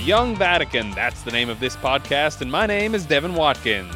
The Young Vatican, that's the name of this podcast, and my name is Devin Watkins.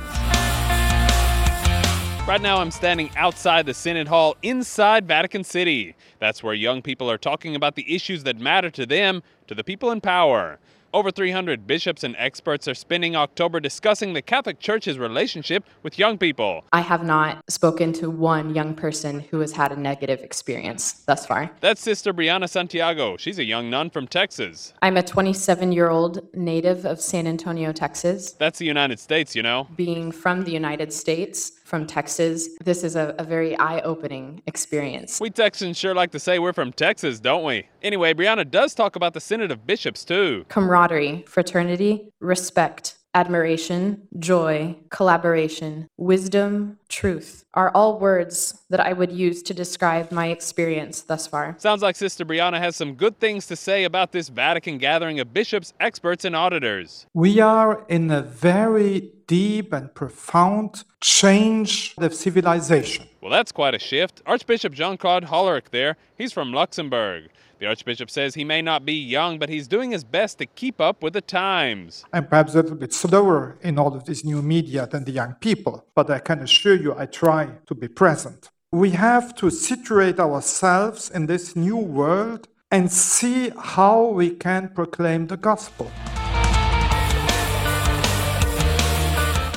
Right now, I'm standing outside the Synod Hall inside Vatican City. That's where young people are talking about the issues that matter to them, to the people in power. Over 300 bishops and experts are spending October discussing the Catholic Church's relationship with young people. I have not spoken to one young person who has had a negative experience thus far. That's Sister Brianna Santiago. She's a young nun from Texas. I'm a 27 year old native of San Antonio, Texas. That's the United States, you know. Being from the United States, from Texas, this is a, a very eye opening experience. We Texans sure like to say we're from Texas, don't we? Anyway, Brianna does talk about the Synod of Bishops, too. Camaraderie, fraternity, respect, admiration, joy, collaboration, wisdom, truth are all words that I would use to describe my experience thus far. Sounds like Sister Brianna has some good things to say about this Vatican gathering of bishops, experts, and auditors. We are in a very deep and profound change of civilization. Well, that's quite a shift. Archbishop Jean Claude Hollerich there, he's from Luxembourg. The Archbishop says he may not be young, but he's doing his best to keep up with the times. I'm perhaps a little bit slower in all of this new media than the young people, but I can assure you I try to be present. We have to situate ourselves in this new world and see how we can proclaim the gospel.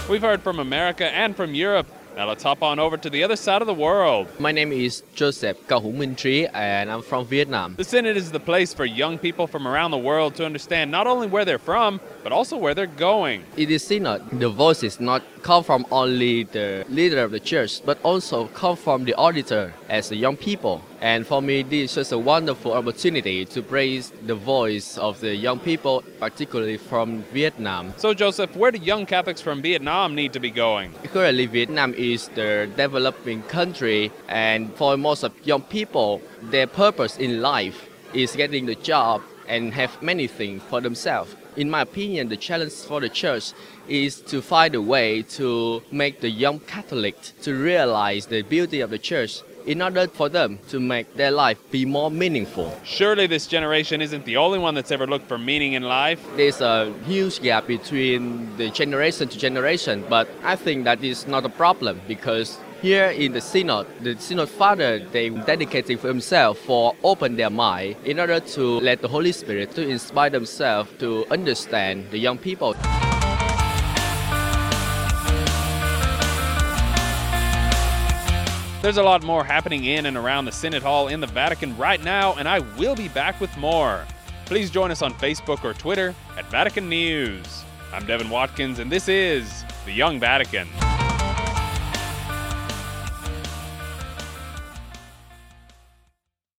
We've heard from America and from Europe. Now let's hop on over to the other side of the world. My name is Joseph Cao Hung Minh Trí and I'm from Vietnam. The Synod is the place for young people from around the world to understand not only where they're from, but also where they're going. In the Synod, the voices not come from only the leader of the church, but also come from the auditor as the young people. And for me, this is just a wonderful opportunity to praise the voice of the young people, particularly from Vietnam. So, Joseph, where do young Catholics from Vietnam need to be going? Currently, Vietnam is the developing country, and for most of young people, their purpose in life is getting the job and have many things for themselves. In my opinion, the challenge for the church is to find a way to make the young Catholic to realize the beauty of the church in order for them to make their life be more meaningful. Surely this generation isn't the only one that's ever looked for meaning in life. There's a huge gap between the generation to generation, but I think that is not a problem because here in the synod, the synod father they dedicated themselves for open their mind in order to let the Holy Spirit to inspire themselves to understand the young people. There's a lot more happening in and around the Synod Hall in the Vatican right now, and I will be back with more. Please join us on Facebook or Twitter at Vatican News. I'm Devin Watkins, and this is The Young Vatican.